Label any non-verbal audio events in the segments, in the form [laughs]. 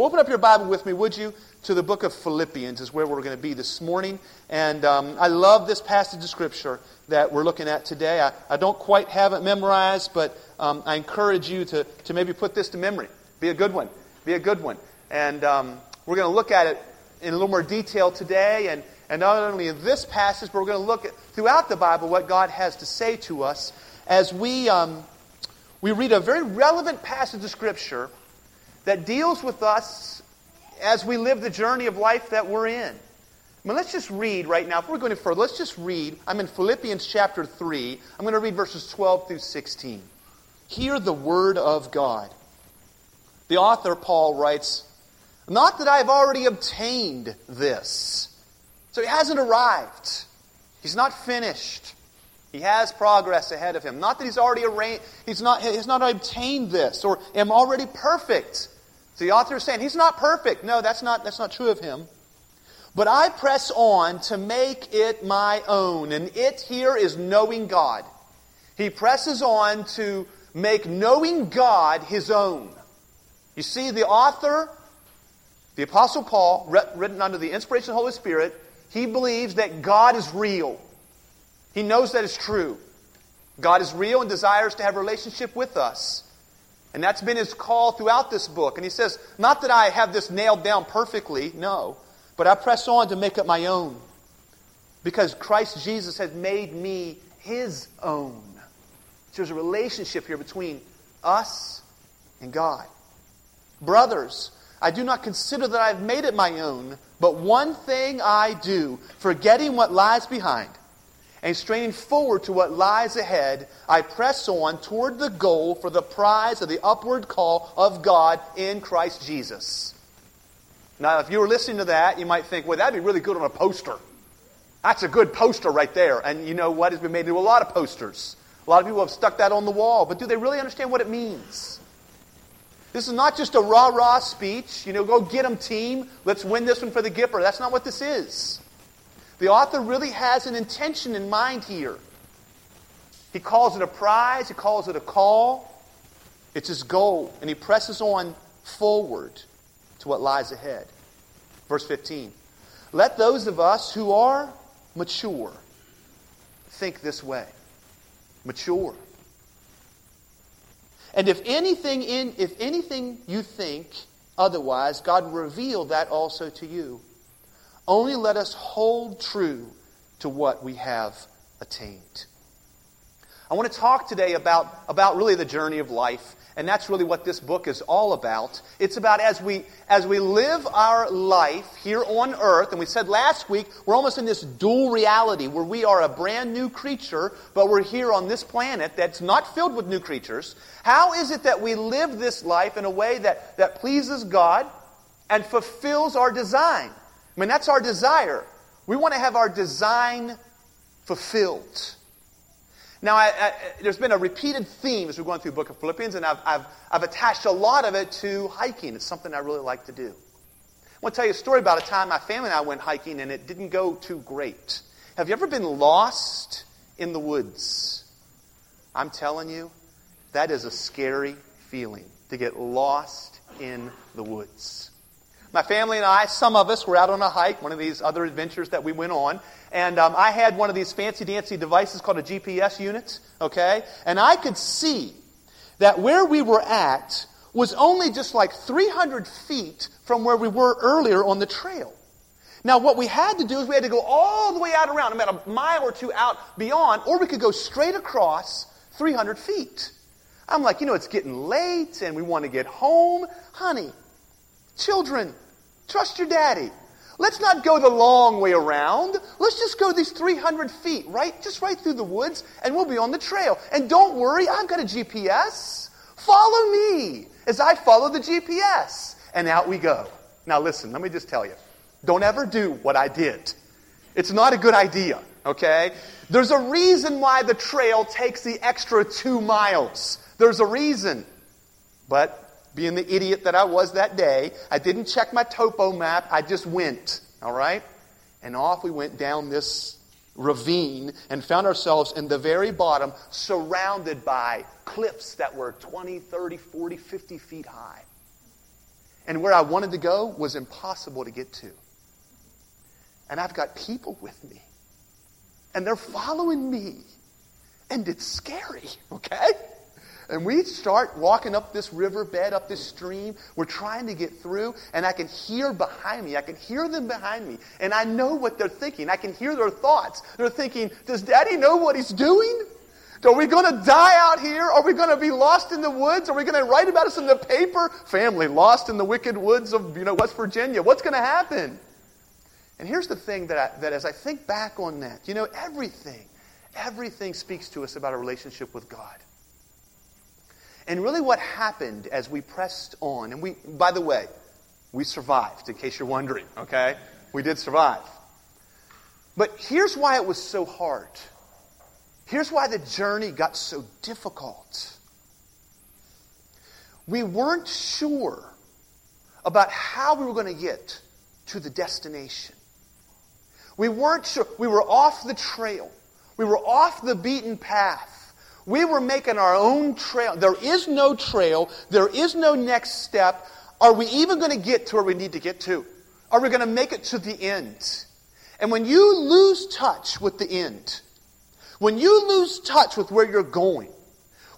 Open up your Bible with me, would you, to the book of Philippians, is where we're going to be this morning. And um, I love this passage of Scripture that we're looking at today. I, I don't quite have it memorized, but um, I encourage you to, to maybe put this to memory. Be a good one. Be a good one. And um, we're going to look at it in a little more detail today. And, and not only in this passage, but we're going to look at throughout the Bible what God has to say to us as we, um, we read a very relevant passage of Scripture that deals with us as we live the journey of life that we're in. I mean, let's just read right now. If we're going to further, let's just read. I'm in Philippians chapter 3. I'm going to read verses 12 through 16. Hear the word of God. The author, Paul, writes, Not that I've already obtained this. So he hasn't arrived. He's not finished. He has progress ahead of him. Not that he's already arranged, he's not, he's not obtained this or am already perfect. So the author is saying he's not perfect. No, that's not, that's not true of him. But I press on to make it my own. And it here is knowing God. He presses on to make knowing God his own. You see, the author, the Apostle Paul, written under the inspiration of the Holy Spirit, he believes that God is real. He knows that it's true. God is real and desires to have relationship with us. And that's been his call throughout this book. And he says, Not that I have this nailed down perfectly, no, but I press on to make it my own. Because Christ Jesus has made me his own. So there's a relationship here between us and God. Brothers, I do not consider that I've made it my own, but one thing I do, forgetting what lies behind and straining forward to what lies ahead, I press on toward the goal for the prize of the upward call of God in Christ Jesus. Now, if you were listening to that, you might think, well, that'd be really good on a poster. That's a good poster right there. And you know what? It's been made into a lot of posters. A lot of people have stuck that on the wall. But do they really understand what it means? This is not just a rah rah speech, you know, go get them, team. Let's win this one for the Gipper. That's not what this is. The author really has an intention in mind here. He calls it a prize, he calls it a call. It's his goal, and he presses on forward to what lies ahead. Verse 15 Let those of us who are mature think this way. Mature. And if anything in if anything you think otherwise, God will reveal that also to you. Only let us hold true to what we have attained. I want to talk today about, about really the journey of life and that's really what this book is all about. It's about as we, as we live our life here on earth, and we said last week, we're almost in this dual reality where we are a brand new creature, but we're here on this planet that's not filled with new creatures. How is it that we live this life in a way that, that pleases God and fulfills our design? I mean, that's our desire. We want to have our design fulfilled. Now, I, I, there's been a repeated theme as we're going through the book of Philippians, and I've, I've, I've attached a lot of it to hiking. It's something I really like to do. I want to tell you a story about a time my family and I went hiking, and it didn't go too great. Have you ever been lost in the woods? I'm telling you, that is a scary feeling to get lost in the woods. My family and I, some of us, were out on a hike, one of these other adventures that we went on, and um, I had one of these fancy dancy devices called a GPS unit, okay? And I could see that where we were at was only just like 300 feet from where we were earlier on the trail. Now, what we had to do is we had to go all the way out around, about a mile or two out beyond, or we could go straight across 300 feet. I'm like, you know, it's getting late and we want to get home. Honey, children, trust your daddy. Let's not go the long way around. Let's just go these 300 feet, right? Just right through the woods, and we'll be on the trail. And don't worry, I've got a GPS. Follow me as I follow the GPS. And out we go. Now, listen, let me just tell you don't ever do what I did. It's not a good idea, okay? There's a reason why the trail takes the extra two miles. There's a reason. But being the idiot that I was that day, I didn't check my topo map. I just went, all right? And off we went down this ravine and found ourselves in the very bottom, surrounded by cliffs that were 20, 30, 40, 50 feet high. And where I wanted to go was impossible to get to. And I've got people with me. And they're following me. And it's scary, okay? And we start walking up this riverbed, up this stream. We're trying to get through, and I can hear behind me. I can hear them behind me. And I know what they're thinking. I can hear their thoughts. They're thinking, Does daddy know what he's doing? Are we going to die out here? Are we going to be lost in the woods? Are we going to write about us in the paper? Family lost in the wicked woods of you know, West Virginia. What's going to happen? And here's the thing that, I, that as I think back on that, you know, everything, everything speaks to us about a relationship with God. And really, what happened as we pressed on, and we, by the way, we survived, in case you're wondering, okay? We did survive. But here's why it was so hard. Here's why the journey got so difficult. We weren't sure about how we were going to get to the destination. We weren't sure. We were off the trail. We were off the beaten path. We were making our own trail. There is no trail. There is no next step. Are we even going to get to where we need to get to? Are we going to make it to the end? And when you lose touch with the end, when you lose touch with where you're going,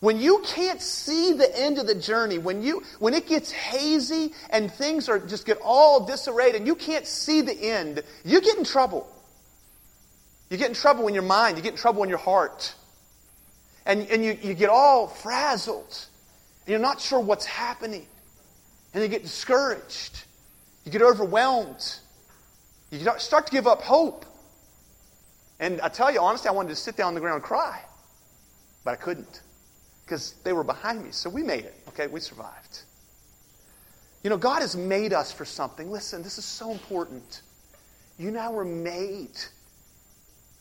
when you can't see the end of the journey, when you when it gets hazy and things are just get all disarrayed and you can't see the end, you get in trouble. You get in trouble in your mind, you get in trouble in your heart. And, and you, you get all frazzled. You're not sure what's happening. And you get discouraged. You get overwhelmed. You start to give up hope. And I tell you, honestly, I wanted to sit down on the ground and cry. But I couldn't. Because they were behind me. So we made it. Okay, we survived. You know, God has made us for something. Listen, this is so important. You now were made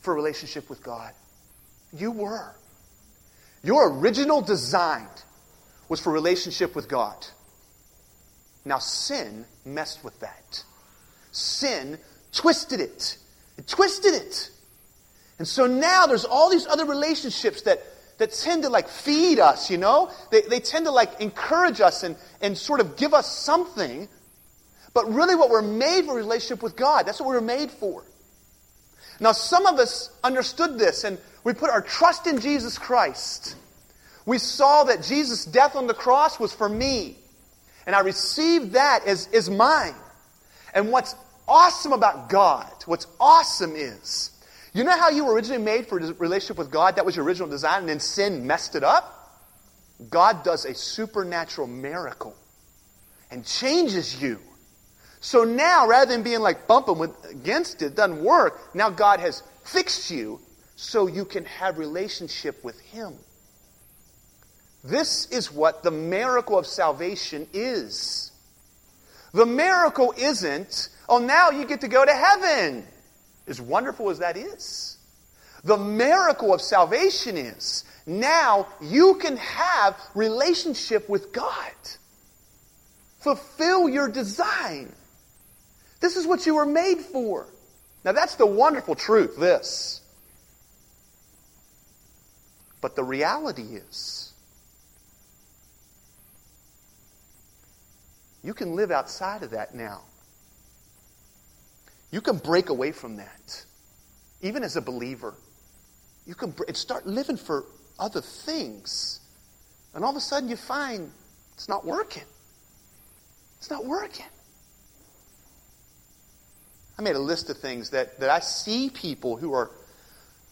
for a relationship with God. You were. Your original design was for relationship with God. Now, sin messed with that. Sin twisted it. It twisted it. And so now there's all these other relationships that, that tend to like feed us, you know? They, they tend to like encourage us and, and sort of give us something. But really, what we're made for relationship with God, that's what we were made for. Now, some of us understood this and we put our trust in Jesus Christ. We saw that Jesus' death on the cross was for me. And I received that as, as mine. And what's awesome about God, what's awesome is, you know how you were originally made for a relationship with God? That was your original design, and then sin messed it up? God does a supernatural miracle and changes you. So now, rather than being like bumping with, against it, doesn't work, now God has fixed you so you can have relationship with Him. This is what the miracle of salvation is. The miracle isn't, oh, now you get to go to heaven. As wonderful as that is. The miracle of salvation is now you can have relationship with God. Fulfill your design. This is what you were made for. Now that's the wonderful truth, this. But the reality is, you can live outside of that now. You can break away from that, even as a believer. You can start living for other things. And all of a sudden you find it's not working. It's not working. I made a list of things that, that I see people who are,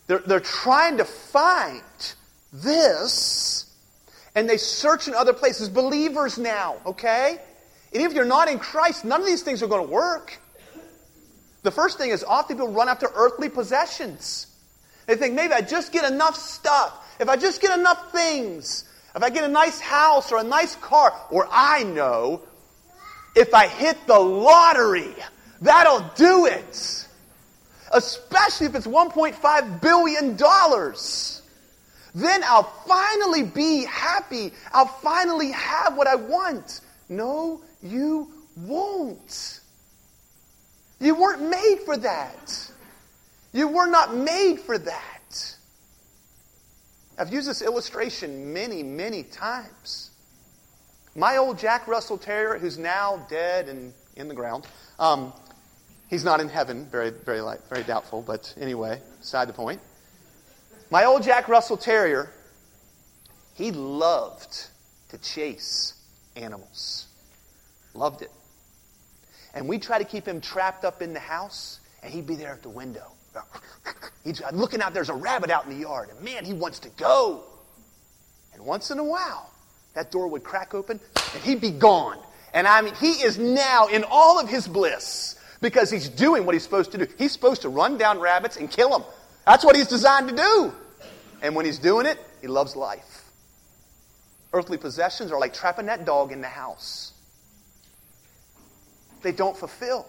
they're, they're trying to find this, and they search in other places. Believers now, okay? And if you're not in Christ, none of these things are going to work. The first thing is often people run after earthly possessions. They think maybe I just get enough stuff. If I just get enough things, if I get a nice house or a nice car, or I know if I hit the lottery, that'll do it. Especially if it's $1.5 billion. Then I'll finally be happy. I'll finally have what I want. No, you won't. You weren't made for that. You were not made for that. I've used this illustration many, many times. My old Jack Russell Terrier, who's now dead and in the ground, um, he's not in heaven, very, very, light, very doubtful, but anyway, side the point. My old Jack Russell Terrier, he loved to chase animals. Loved it. And we try to keep him trapped up in the house, and he'd be there at the window. [laughs] He's uh, looking out, there's a rabbit out in the yard, and man, he wants to go. And once in a while, that door would crack open, and he'd be gone. And I mean, he is now in all of his bliss because he's doing what he's supposed to do. He's supposed to run down rabbits and kill them. That's what he's designed to do. And when he's doing it, he loves life. Earthly possessions are like trapping that dog in the house. They don't fulfill.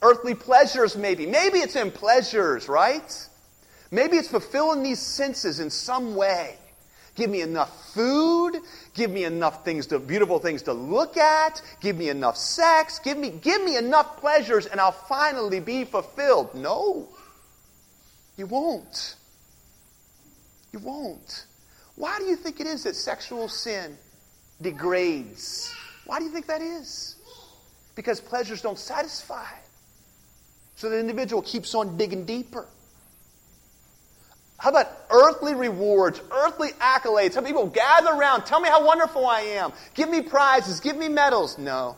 Earthly pleasures, maybe. Maybe it's in pleasures, right? Maybe it's fulfilling these senses in some way. Give me enough food. Give me enough things to, beautiful things to look at. Give me enough sex. Give me, give me enough pleasures and I'll finally be fulfilled. No. You won't. You won't. Why do you think it is that sexual sin degrades? Why do you think that is? Because pleasures don't satisfy. So the individual keeps on digging deeper. How about earthly rewards, earthly accolades? Some people gather around, tell me how wonderful I am, give me prizes, give me medals. No.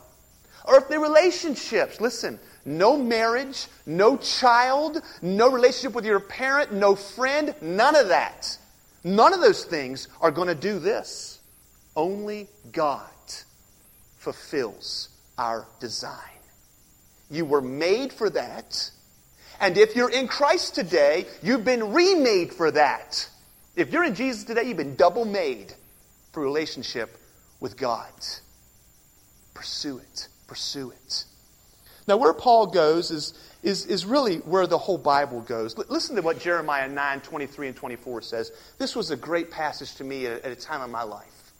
Earthly relationships. Listen, no marriage, no child, no relationship with your parent, no friend, none of that. None of those things are going to do this. Only God fulfills our design. You were made for that. And if you're in Christ today, you've been remade for that. If you're in Jesus today, you've been double made for relationship with God. Pursue it. Pursue it. Now, where Paul goes is, is, is really where the whole Bible goes. L- listen to what Jeremiah 9 23 and 24 says. This was a great passage to me at, at a time in my life.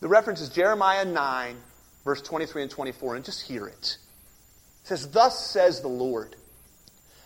The reference is Jeremiah 9, verse 23 and 24, and just hear it. It says, Thus says the Lord,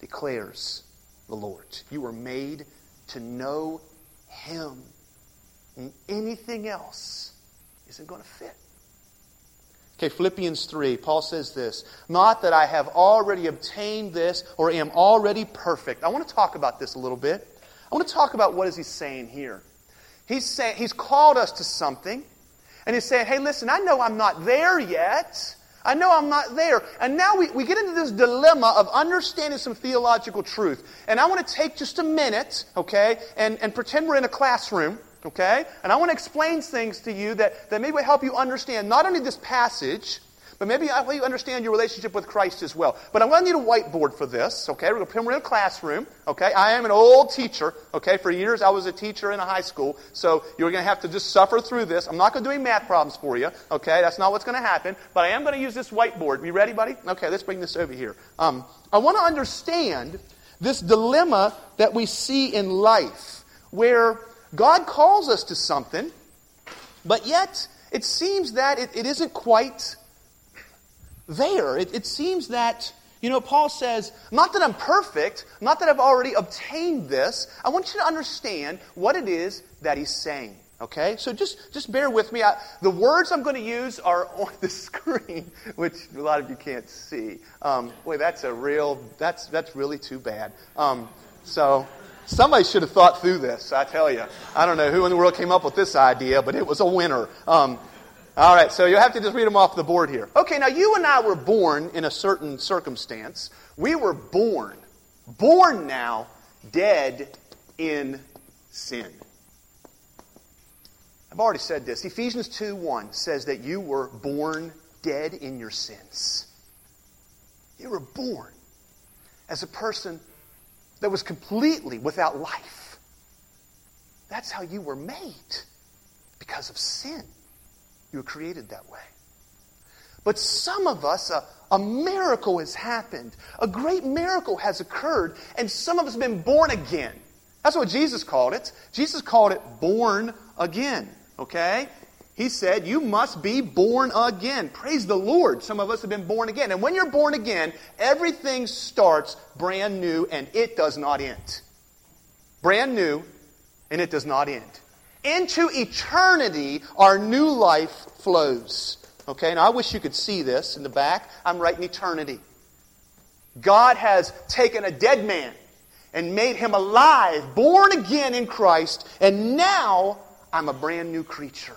declares the Lord. You were made to know Him. And anything else isn't going to fit. Okay, Philippians 3, Paul says this Not that I have already obtained this or am already perfect. I want to talk about this a little bit. I want to talk about what is he saying here. He's saying he's called us to something. And he's saying, hey, listen, I know I'm not there yet. I know I'm not there. And now we, we get into this dilemma of understanding some theological truth. And I want to take just a minute, okay, and, and pretend we're in a classroom, okay? And I want to explain things to you that, that maybe will help you understand not only this passage, but maybe I want you to understand your relationship with Christ as well. But I'm going to need a whiteboard for this, okay? We're going to put in a classroom, okay? I am an old teacher, okay? For years I was a teacher in a high school, so you're going to have to just suffer through this. I'm not going to do any math problems for you, okay? That's not what's going to happen. But I am going to use this whiteboard. You ready, buddy? Okay, let's bring this over here. Um, I want to understand this dilemma that we see in life where God calls us to something, but yet it seems that it, it isn't quite there. It, it seems that, you know, Paul says, not that I'm perfect, not that I've already obtained this. I want you to understand what it is that he's saying. Okay? So just, just bear with me. I, the words I'm going to use are [laughs] on the screen, which a lot of you can't see. Um, boy, that's a real, that's, that's really too bad. Um, so somebody should have thought through this, I tell you. I don't know who in the world came up with this idea, but it was a winner. Um, all right, so you'll have to just read them off the board here. Okay, now you and I were born in a certain circumstance. We were born, born now, dead in sin. I've already said this. Ephesians 2 1 says that you were born dead in your sins. You were born as a person that was completely without life. That's how you were made because of sin. You were created that way. But some of us, a, a miracle has happened. A great miracle has occurred, and some of us have been born again. That's what Jesus called it. Jesus called it born again. Okay? He said, You must be born again. Praise the Lord. Some of us have been born again. And when you're born again, everything starts brand new and it does not end. Brand new and it does not end. Into eternity, our new life flows. Okay, now I wish you could see this in the back. I'm writing eternity. God has taken a dead man and made him alive, born again in Christ, and now I'm a brand new creature.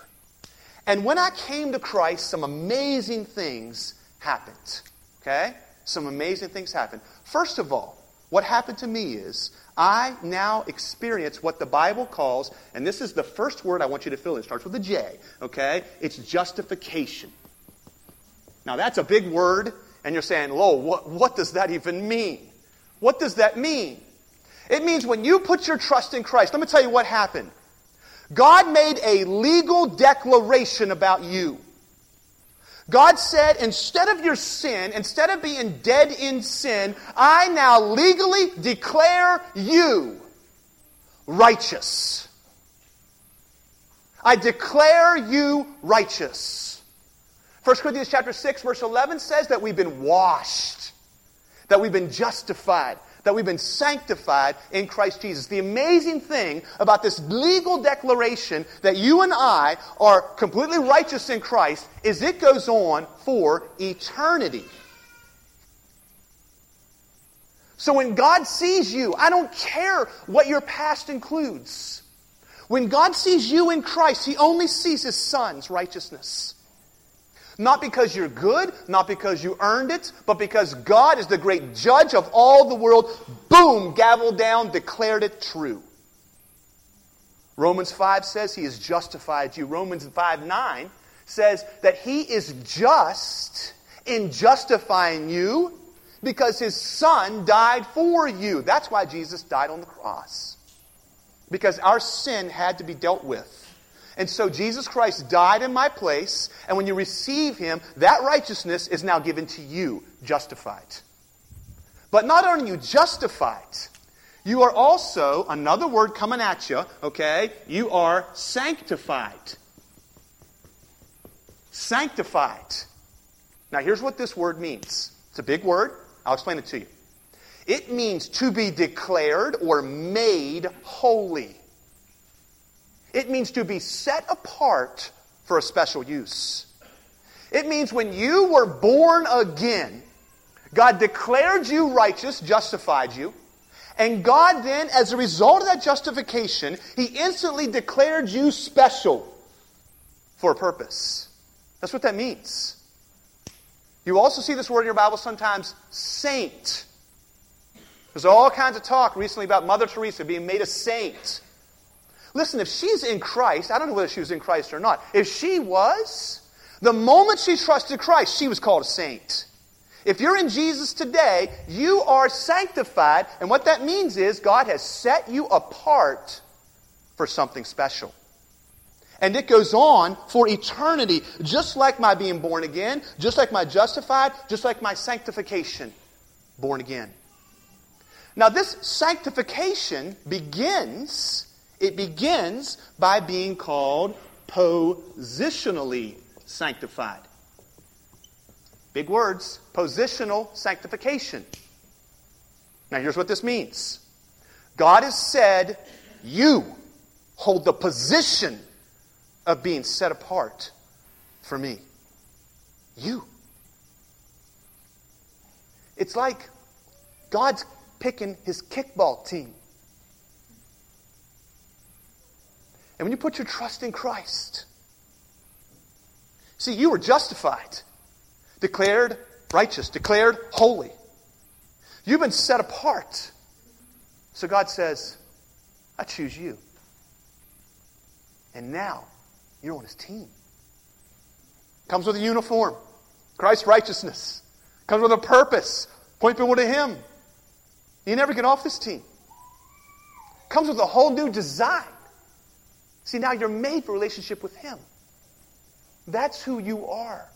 And when I came to Christ, some amazing things happened. Okay? Some amazing things happened. First of all, what happened to me is I now experience what the Bible calls, and this is the first word I want you to fill in. It starts with a J, okay? It's justification. Now, that's a big word, and you're saying, Lowell, what, what does that even mean? What does that mean? It means when you put your trust in Christ, let me tell you what happened. God made a legal declaration about you. God said, instead of your sin, instead of being dead in sin, I now legally declare you righteous. I declare you righteous. 1 Corinthians chapter 6 verse 11 says that we've been washed, that we've been justified, that we've been sanctified in Christ Jesus. The amazing thing about this legal declaration that you and I are completely righteous in Christ is it goes on for eternity. So when God sees you, I don't care what your past includes. When God sees you in Christ, He only sees His Son's righteousness. Not because you're good, not because you earned it, but because God is the great judge of all the world. Boom, gavel down, declared it true. Romans 5 says he has justified you. Romans 5 9 says that he is just in justifying you because his son died for you. That's why Jesus died on the cross. Because our sin had to be dealt with. And so Jesus Christ died in my place, and when you receive him, that righteousness is now given to you, justified. But not only you justified, you are also, another word coming at you, okay? You are sanctified. Sanctified. Now, here's what this word means it's a big word. I'll explain it to you. It means to be declared or made holy. It means to be set apart for a special use. It means when you were born again, God declared you righteous, justified you. And God then, as a result of that justification, He instantly declared you special for a purpose. That's what that means. You also see this word in your Bible sometimes, saint. There's all kinds of talk recently about Mother Teresa being made a saint. Listen, if she's in Christ, I don't know whether she was in Christ or not. If she was, the moment she trusted Christ, she was called a saint. If you're in Jesus today, you are sanctified, and what that means is God has set you apart for something special. And it goes on for eternity, just like my being born again, just like my justified, just like my sanctification, born again. Now, this sanctification begins it begins by being called positionally sanctified. Big words positional sanctification. Now, here's what this means God has said, You hold the position of being set apart for me. You. It's like God's picking his kickball team. And when you put your trust in Christ, see, you were justified, declared righteous, declared holy. You've been set apart. So God says, I choose you. And now you're on his team. Comes with a uniform, Christ's righteousness. Comes with a purpose. Point people to him. You never get off this team. Comes with a whole new design. See, now you're made for relationship with Him. That's who you are.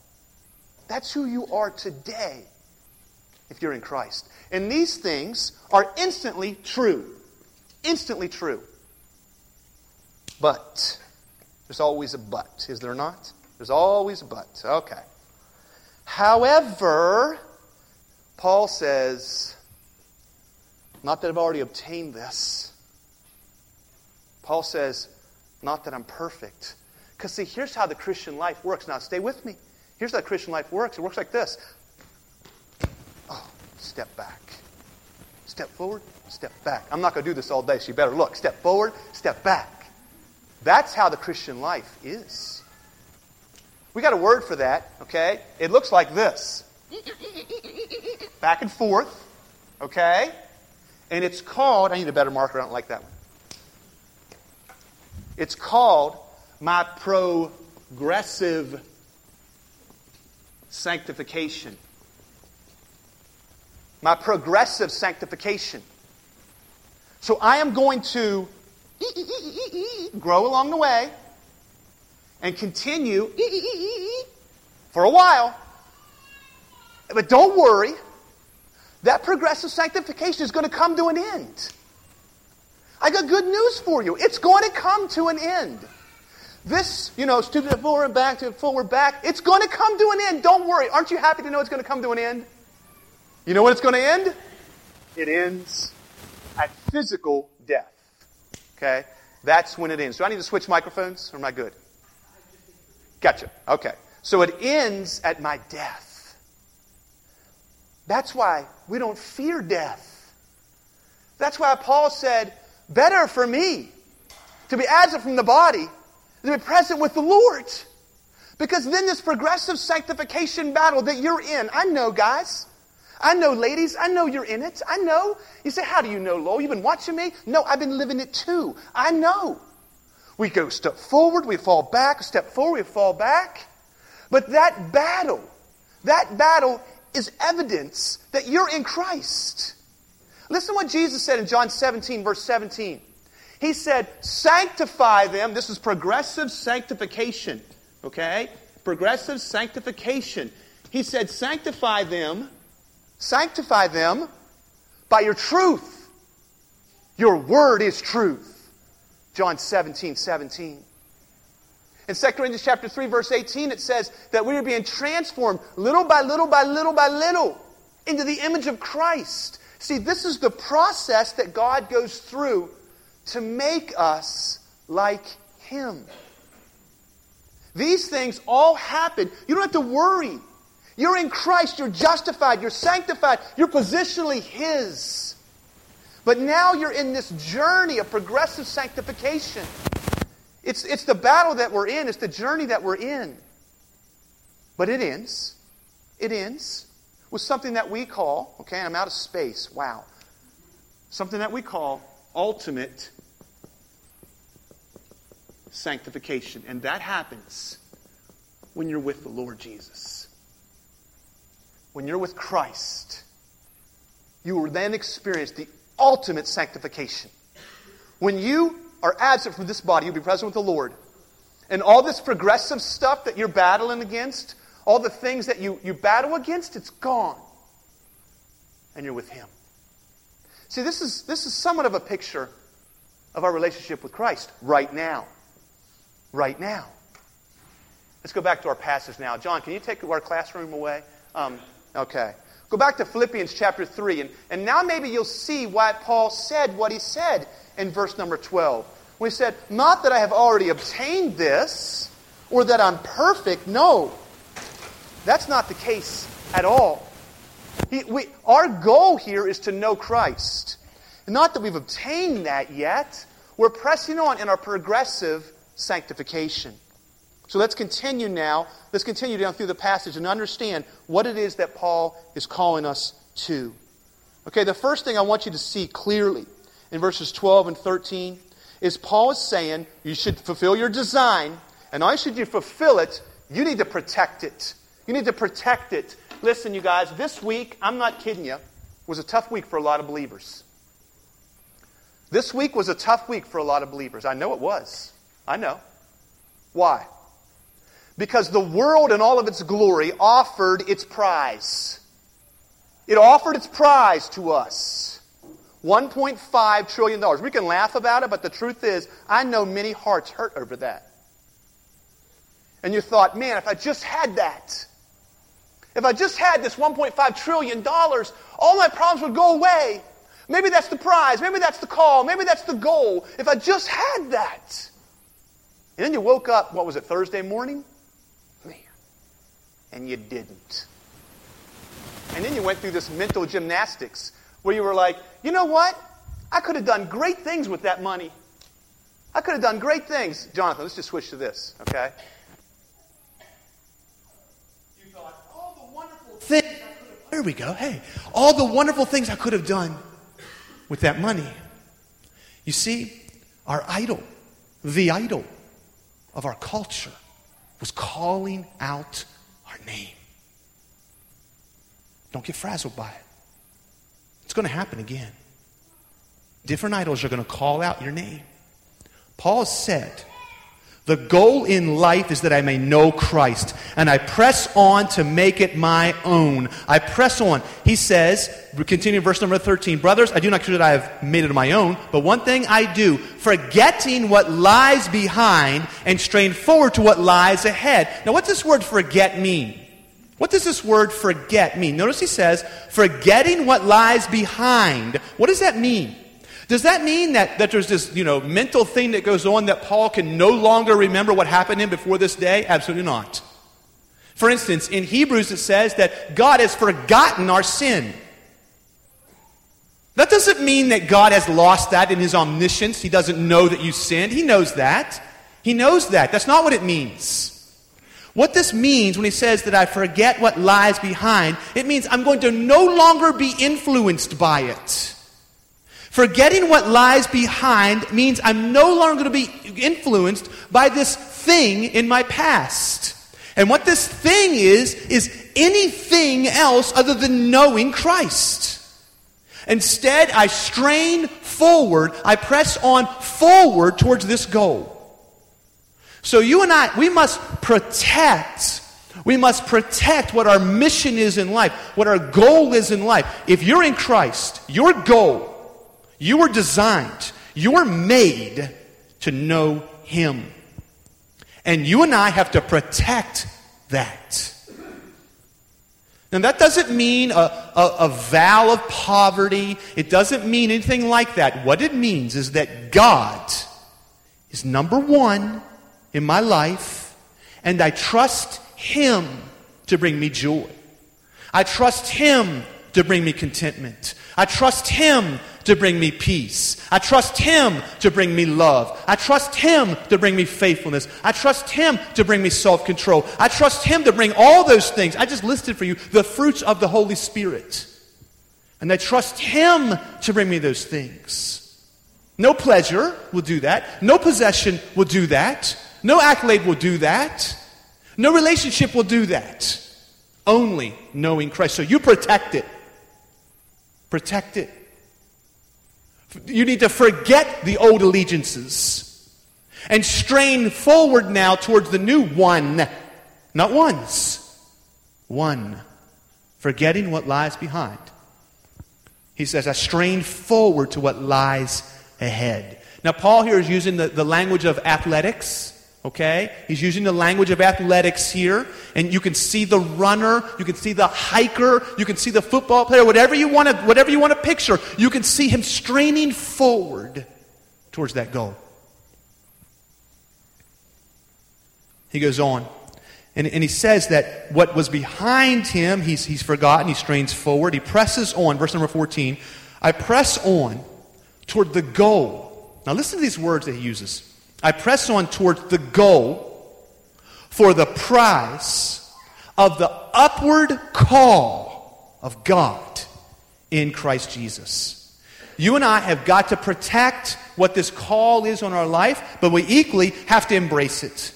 That's who you are today if you're in Christ. And these things are instantly true. Instantly true. But, there's always a but, is there not? There's always a but. Okay. However, Paul says, not that I've already obtained this. Paul says, not that I'm perfect. Because, see, here's how the Christian life works. Now, stay with me. Here's how the Christian life works it works like this oh, step back. Step forward, step back. I'm not going to do this all day, so you better look. Step forward, step back. That's how the Christian life is. We got a word for that, okay? It looks like this back and forth, okay? And it's called, I need a better marker, I don't like that one. It's called my progressive sanctification. My progressive sanctification. So I am going to grow along the way and continue for a while. But don't worry, that progressive sanctification is going to come to an end. I got good news for you. It's going to come to an end. This, you know, stupid forward back to forward back, it's going to come to an end. Don't worry. Aren't you happy to know it's going to come to an end? You know when it's going to end? It ends at physical death. Okay? That's when it ends. Do I need to switch microphones or am I good? Gotcha. Okay. So it ends at my death. That's why we don't fear death. That's why Paul said, better for me to be absent from the body to be present with the Lord. Because then this progressive sanctification battle that you're in, I know, guys. I know, ladies. I know you're in it. I know. You say, How do you know, Lowell? You've been watching me? No, I've been living it too. I know. We go step forward, we fall back, step forward, we fall back. But that battle, that battle is evidence that you're in Christ. Listen to what Jesus said in John 17, verse 17. He said, sanctify them. This is progressive sanctification. Okay? Progressive sanctification. He said, sanctify them, sanctify them by your truth. Your word is truth. John 17, 17. In 2 Corinthians chapter 3, verse 18, it says that we are being transformed little by little by little by little into the image of Christ. See, this is the process that God goes through to make us like Him. These things all happen. You don't have to worry. You're in Christ. You're justified. You're sanctified. You're positionally His. But now you're in this journey of progressive sanctification. It's, it's the battle that we're in, it's the journey that we're in. But it ends. It ends with something that we call, okay, I'm out of space. Wow. Something that we call ultimate sanctification. And that happens when you're with the Lord Jesus. When you're with Christ, you will then experience the ultimate sanctification. When you are absent from this body, you'll be present with the Lord. And all this progressive stuff that you're battling against, all the things that you, you battle against, it's gone. And you're with Him. See, this is, this is somewhat of a picture of our relationship with Christ right now right now. Let's go back to our passage now. John, can you take our classroom away? Um, okay. Go back to Philippians chapter 3, and, and now maybe you'll see why Paul said what he said in verse number 12. When he said, Not that I have already obtained this, or that I'm perfect. No, that's not the case at all. He, we, our goal here is to know Christ. Not that we've obtained that yet. We're pressing on in our progressive sanctification. So let's continue now. Let's continue down through the passage and understand what it is that Paul is calling us to. Okay, the first thing I want you to see clearly in verses 12 and 13 is Paul is saying you should fulfill your design, and only should you fulfill it, you need to protect it. You need to protect it. Listen, you guys, this week, I'm not kidding you, was a tough week for a lot of believers. This week was a tough week for a lot of believers. I know it was. I know. Why? Because the world in all of its glory offered its prize. It offered its prize to us. $1.5 trillion. We can laugh about it, but the truth is, I know many hearts hurt over that. And you thought, man, if I just had that, if I just had this $1.5 trillion, all my problems would go away. Maybe that's the prize. Maybe that's the call. Maybe that's the goal. If I just had that. And then you woke up, what was it, Thursday morning? Man. And you didn't. And then you went through this mental gymnastics where you were like, you know what? I could have done great things with that money. I could have done great things. Jonathan, let's just switch to this, okay? You thought, all the wonderful things Here we go. Hey, all the wonderful things I could have done with that money. You see, our idol, the idol of our culture, was calling out our name. Don't get frazzled by it. It's going to happen again. Different idols are going to call out your name. Paul said, The goal in life is that I may know Christ, and I press on to make it my own. I press on. He says, continue verse number 13, Brothers, I do not consider that I have made it my own, but one thing I do, forgetting what lies behind and strain forward to what lies ahead. Now, what's this word forget mean? What does this word forget mean? Notice he says, forgetting what lies behind. What does that mean? Does that mean that, that there's this you know, mental thing that goes on that Paul can no longer remember what happened to him before this day? Absolutely not. For instance, in Hebrews it says that God has forgotten our sin. That doesn't mean that God has lost that in his omniscience. He doesn't know that you sinned. He knows that. He knows that. That's not what it means. What this means when he says that I forget what lies behind, it means I'm going to no longer be influenced by it. Forgetting what lies behind means I'm no longer going to be influenced by this thing in my past. And what this thing is, is anything else other than knowing Christ. Instead, I strain forward, I press on forward towards this goal. So you and I, we must protect. We must protect what our mission is in life, what our goal is in life. If you're in Christ, your goal, you were designed, you were made to know Him. And you and I have to protect that. Now, that doesn't mean a, a, a, vow of poverty. It doesn't mean anything like that. What it means is that God is number one in my life, and I trust Him to bring me joy. I trust Him to bring me contentment. I trust Him to bring me peace. I trust Him to bring me love. I trust Him to bring me faithfulness. I trust Him to bring me self control. I trust Him to bring all those things. I just listed for you the fruits of the Holy Spirit. And I trust Him to bring me those things. No pleasure will do that. No possession will do that. No accolade will do that. No relationship will do that. Only knowing Christ. So you protect it. Protect it. You need to forget the old allegiances and strain forward now towards the new one. Not once, one. Forgetting what lies behind. He says, I strain forward to what lies ahead. Now, Paul here is using the, the language of athletics. Okay? He's using the language of athletics here. And you can see the runner, you can see the hiker, you can see the football player, whatever you want to, whatever you want to picture, you can see him straining forward towards that goal. He goes on. And, and he says that what was behind him, he's, he's forgotten. He strains forward. He presses on. Verse number 14. I press on toward the goal. Now listen to these words that he uses. I press on towards the goal for the prize of the upward call of God in Christ Jesus. You and I have got to protect what this call is on our life, but we equally have to embrace it.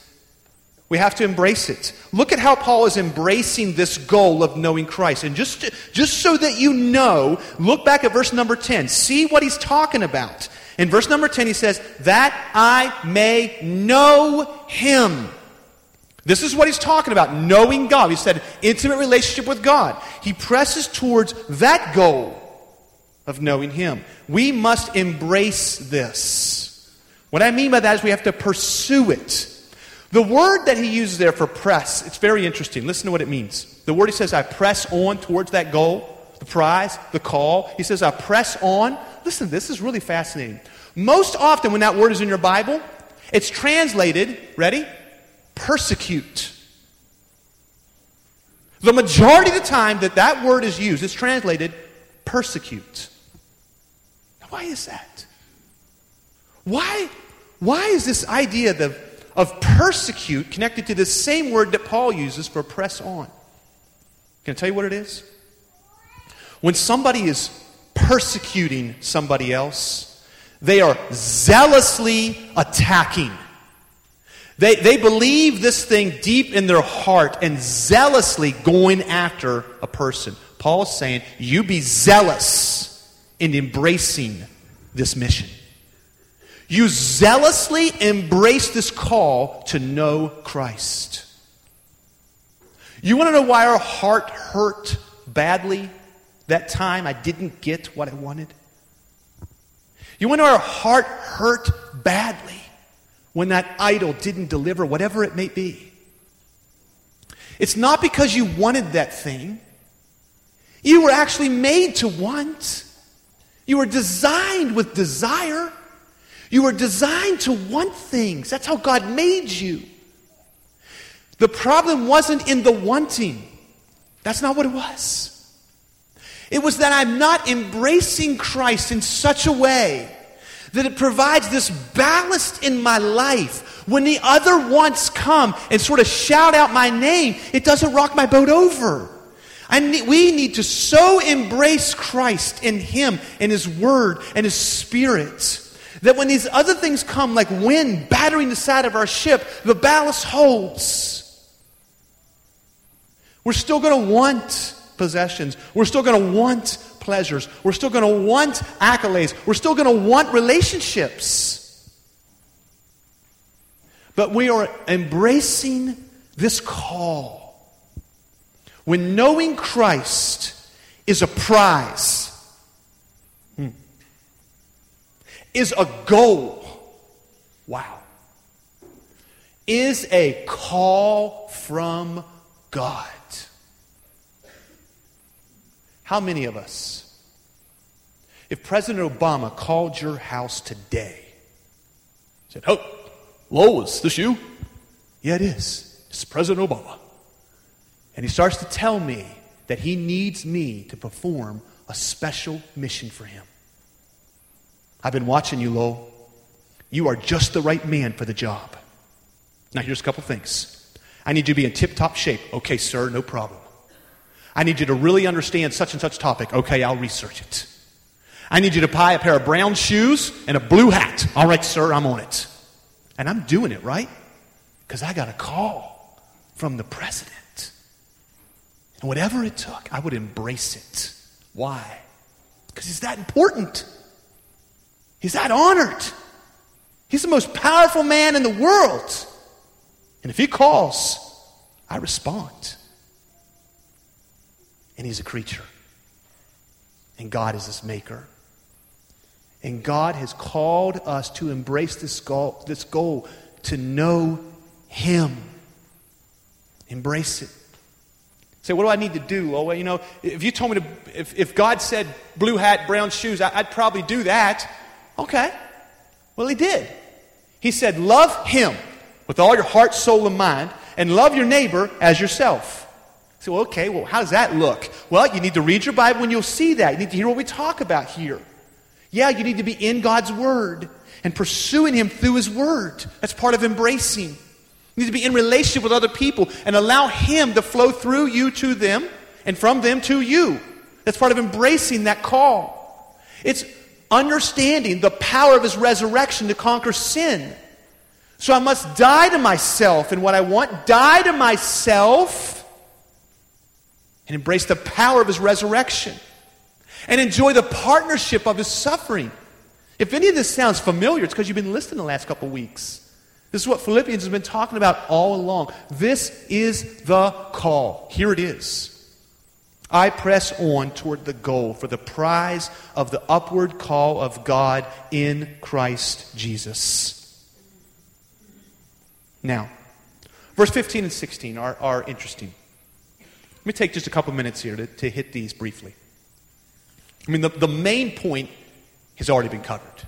We have to embrace it. Look at how Paul is embracing this goal of knowing Christ. And just, just so that you know, look back at verse number 10. See what he's talking about. In verse number 10, he says, That I may know him. This is what he's talking about knowing God. He said intimate relationship with God. He presses towards that goal of knowing Him. We must embrace this. What I mean by that is we have to pursue it. The word that he uses there for press, it's very interesting. Listen to what it means. The word he says, I press on towards that goal, the prize, the call. He says, I press on. Listen, this is really fascinating. Most often, when that word is in your Bible, it's translated, ready? Persecute. The majority of the time that that word is used, it's translated persecute. Now, why is that? Why, why is this idea of, of persecute connected to the same word that Paul uses for press on? Can I tell you what it is? When somebody is persecuting somebody else, they are zealously attacking. They, they believe this thing deep in their heart and zealously going after a person. Paul is saying, you be zealous in embracing this mission. You zealously embrace this call to know Christ. You want to know why our heart hurt badly that time I didn't get what I wanted? You want our heart hurt badly when that idol didn't deliver whatever it may be? It's not because you wanted that thing. You were actually made to want. You were designed with desire. You were designed to want things. That's how God made you. The problem wasn't in the wanting. That's not what it was. It was that I'm not embracing Christ in such a way that it provides this ballast in my life. When the other wants come and sort of shout out my name, it doesn't rock my boat over. Need, we need to so embrace Christ in Him and His Word and His Spirit that when these other things come, like wind battering the side of our ship, the ballast holds. We're still going to want possessions. We're still going to want pleasures. We're still going to want accolades. We're still going to want relationships. But we are embracing this call. When knowing Christ is a prize, hmm, is a goal. Wow. Is a call from God. How many of us, if President Obama called your house today, said, Oh, Lois, this you? Yeah, it is. It's President Obama. And he starts to tell me that he needs me to perform a special mission for him. I've been watching you, Lowell. You are just the right man for the job. Now, here's a couple things. I need you to be in tip top shape. Okay, sir, no problem. I need you to really understand such and such topic. Okay, I'll research it. I need you to buy a pair of brown shoes and a blue hat. All right, sir, I'm on it. And I'm doing it, right? Because I got a call from the president. And whatever it took, I would embrace it. Why? Because he's that important. He's that honored. He's the most powerful man in the world. And if he calls, I respond. And he's a creature. And God is his maker. And God has called us to embrace this goal, this goal to know him. Embrace it. Say, what do I need to do? Oh, well, you know, if you told me to, if, if God said blue hat, brown shoes, I, I'd probably do that. Okay. Well, he did. He said, love him with all your heart, soul, and mind, and love your neighbor as yourself. So, okay, well, how does that look? Well, you need to read your Bible and you'll see that. You need to hear what we talk about here. Yeah, you need to be in God's Word and pursuing Him through His Word. That's part of embracing. You need to be in relationship with other people and allow Him to flow through you to them and from them to you. That's part of embracing that call. It's understanding the power of his resurrection to conquer sin. So I must die to myself and what I want, die to myself, and embrace the power of his resurrection and enjoy the partnership of his suffering. If any of this sounds familiar, it's because you've been listening the last couple weeks. This is what Philippians has been talking about all along. This is the call. Here it is. I press on toward the goal for the prize of the upward call of God in Christ Jesus. Now, verse 15 and 16 are, are interesting. Let me take just a couple minutes here to, to hit these briefly. I mean, the, the main point has already been covered.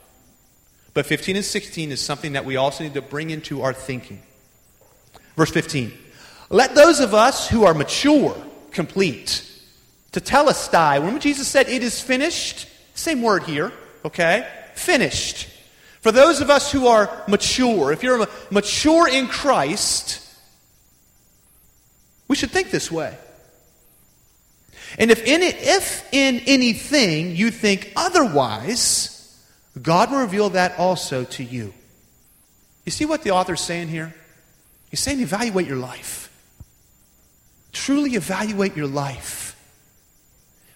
But 15 and 16 is something that we also need to bring into our thinking. Verse 15 Let those of us who are mature complete. Tetelestai. Remember Jesus said, It is finished? Same word here, okay? Finished. For those of us who are mature, if you're mature in Christ, we should think this way. And if in, if in anything you think otherwise, God will reveal that also to you. You see what the author's saying here? He's saying evaluate your life. Truly evaluate your life.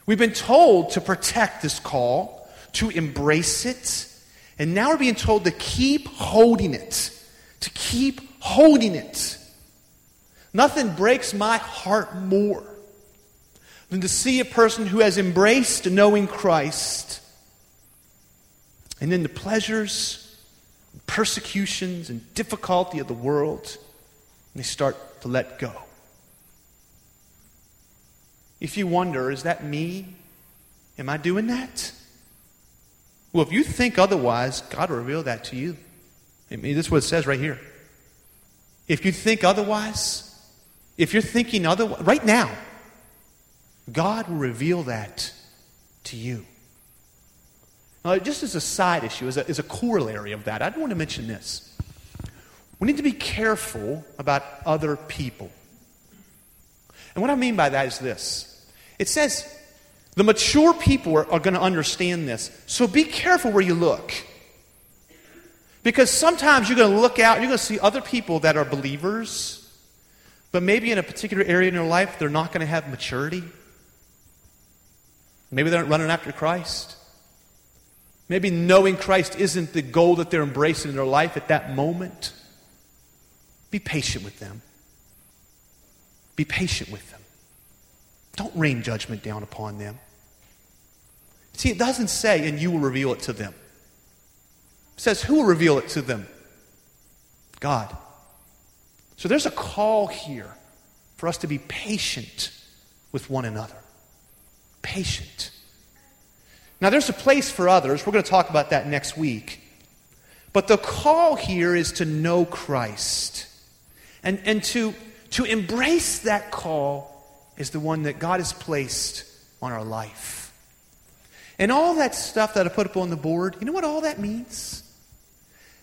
We've been told to protect this call, to embrace it, and now we're being told to keep holding it. To keep holding it. Nothing breaks my heart more than to see a person who has embraced knowing Christ and then the pleasures, persecutions, and difficulty of the world, they start to let go. If you wonder, is that me? Am I doing that? Well, if you think otherwise, God will reveal that to you. I mean, this is what it says right here. If you think otherwise, if you're thinking otherwise, right now, God will reveal that to you. Now, just as a side issue, as a, as a corollary of that, I want to mention this. We need to be careful about other people. And what I mean by that is this it says the mature people are, are going to understand this. So be careful where you look. Because sometimes you're going to look out, you're going to see other people that are believers, but maybe in a particular area in your life, they're not going to have maturity. Maybe they're not running after Christ. Maybe knowing Christ isn't the goal that they're embracing in their life at that moment. Be patient with them. Be patient with them. Don't rain judgment down upon them. See, it doesn't say, and you will reveal it to them. It says, who will reveal it to them? God. So there's a call here for us to be patient with one another. Patient. Now, there's a place for others. We're going to talk about that next week. But the call here is to know Christ and, and to, to embrace that call is the one that God has placed on our life. And all that stuff that I put up on the board, you know what all that means?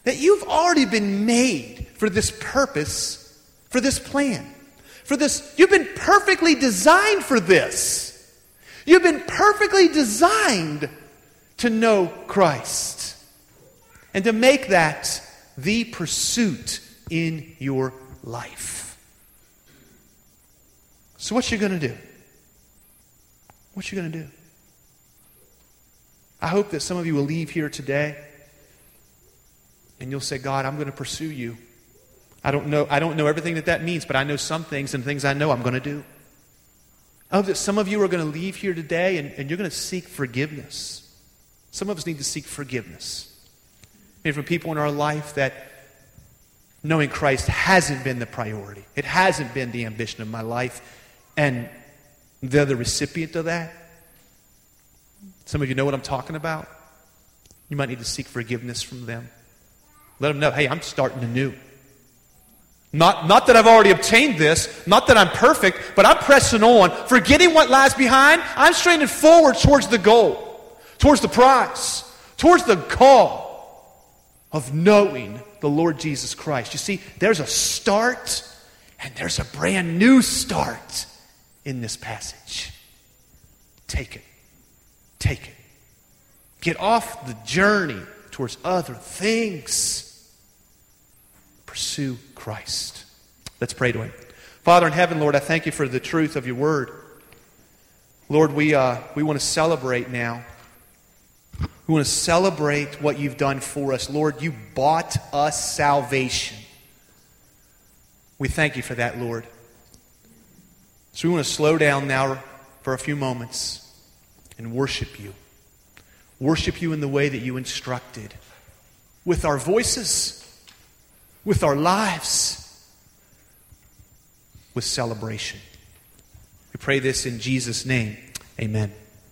That you've already been made for this purpose, for this plan. For this, you've been perfectly designed for this. You've been perfectly designed to know Christ and to make that the pursuit in your life. So, what you going to do? What you going to do? I hope that some of you will leave here today and you'll say, God, I'm going to pursue you. I don't know, I don't know everything that that means, but I know some things and things I know I'm going to do. I hope that some of you are going to leave here today and, and you're going to seek forgiveness. Some of us need to seek forgiveness. Maybe from people in our life that knowing Christ hasn't been the priority. It hasn't been the ambition of my life and they're the recipient of that. Some of you know what I'm talking about. You might need to seek forgiveness from them. Let them know, hey, I'm starting anew. Not, not that I've already obtained this, not that I'm perfect, but I'm pressing on, forgetting what lies behind. I'm straining forward towards the goal, towards the prize, towards the call of knowing the Lord Jesus Christ. You see, there's a start and there's a brand new start in this passage. Take it. Take it. Get off the journey towards other things. Pursue Christ. Let's pray to Him. Father in heaven, Lord, I thank you for the truth of your word. Lord, we, uh, we want to celebrate now. We want to celebrate what you've done for us. Lord, you bought us salvation. We thank you for that, Lord. So we want to slow down now for a few moments and worship you. Worship you in the way that you instructed with our voices with our lives, with celebration. We pray this in Jesus' name. Amen.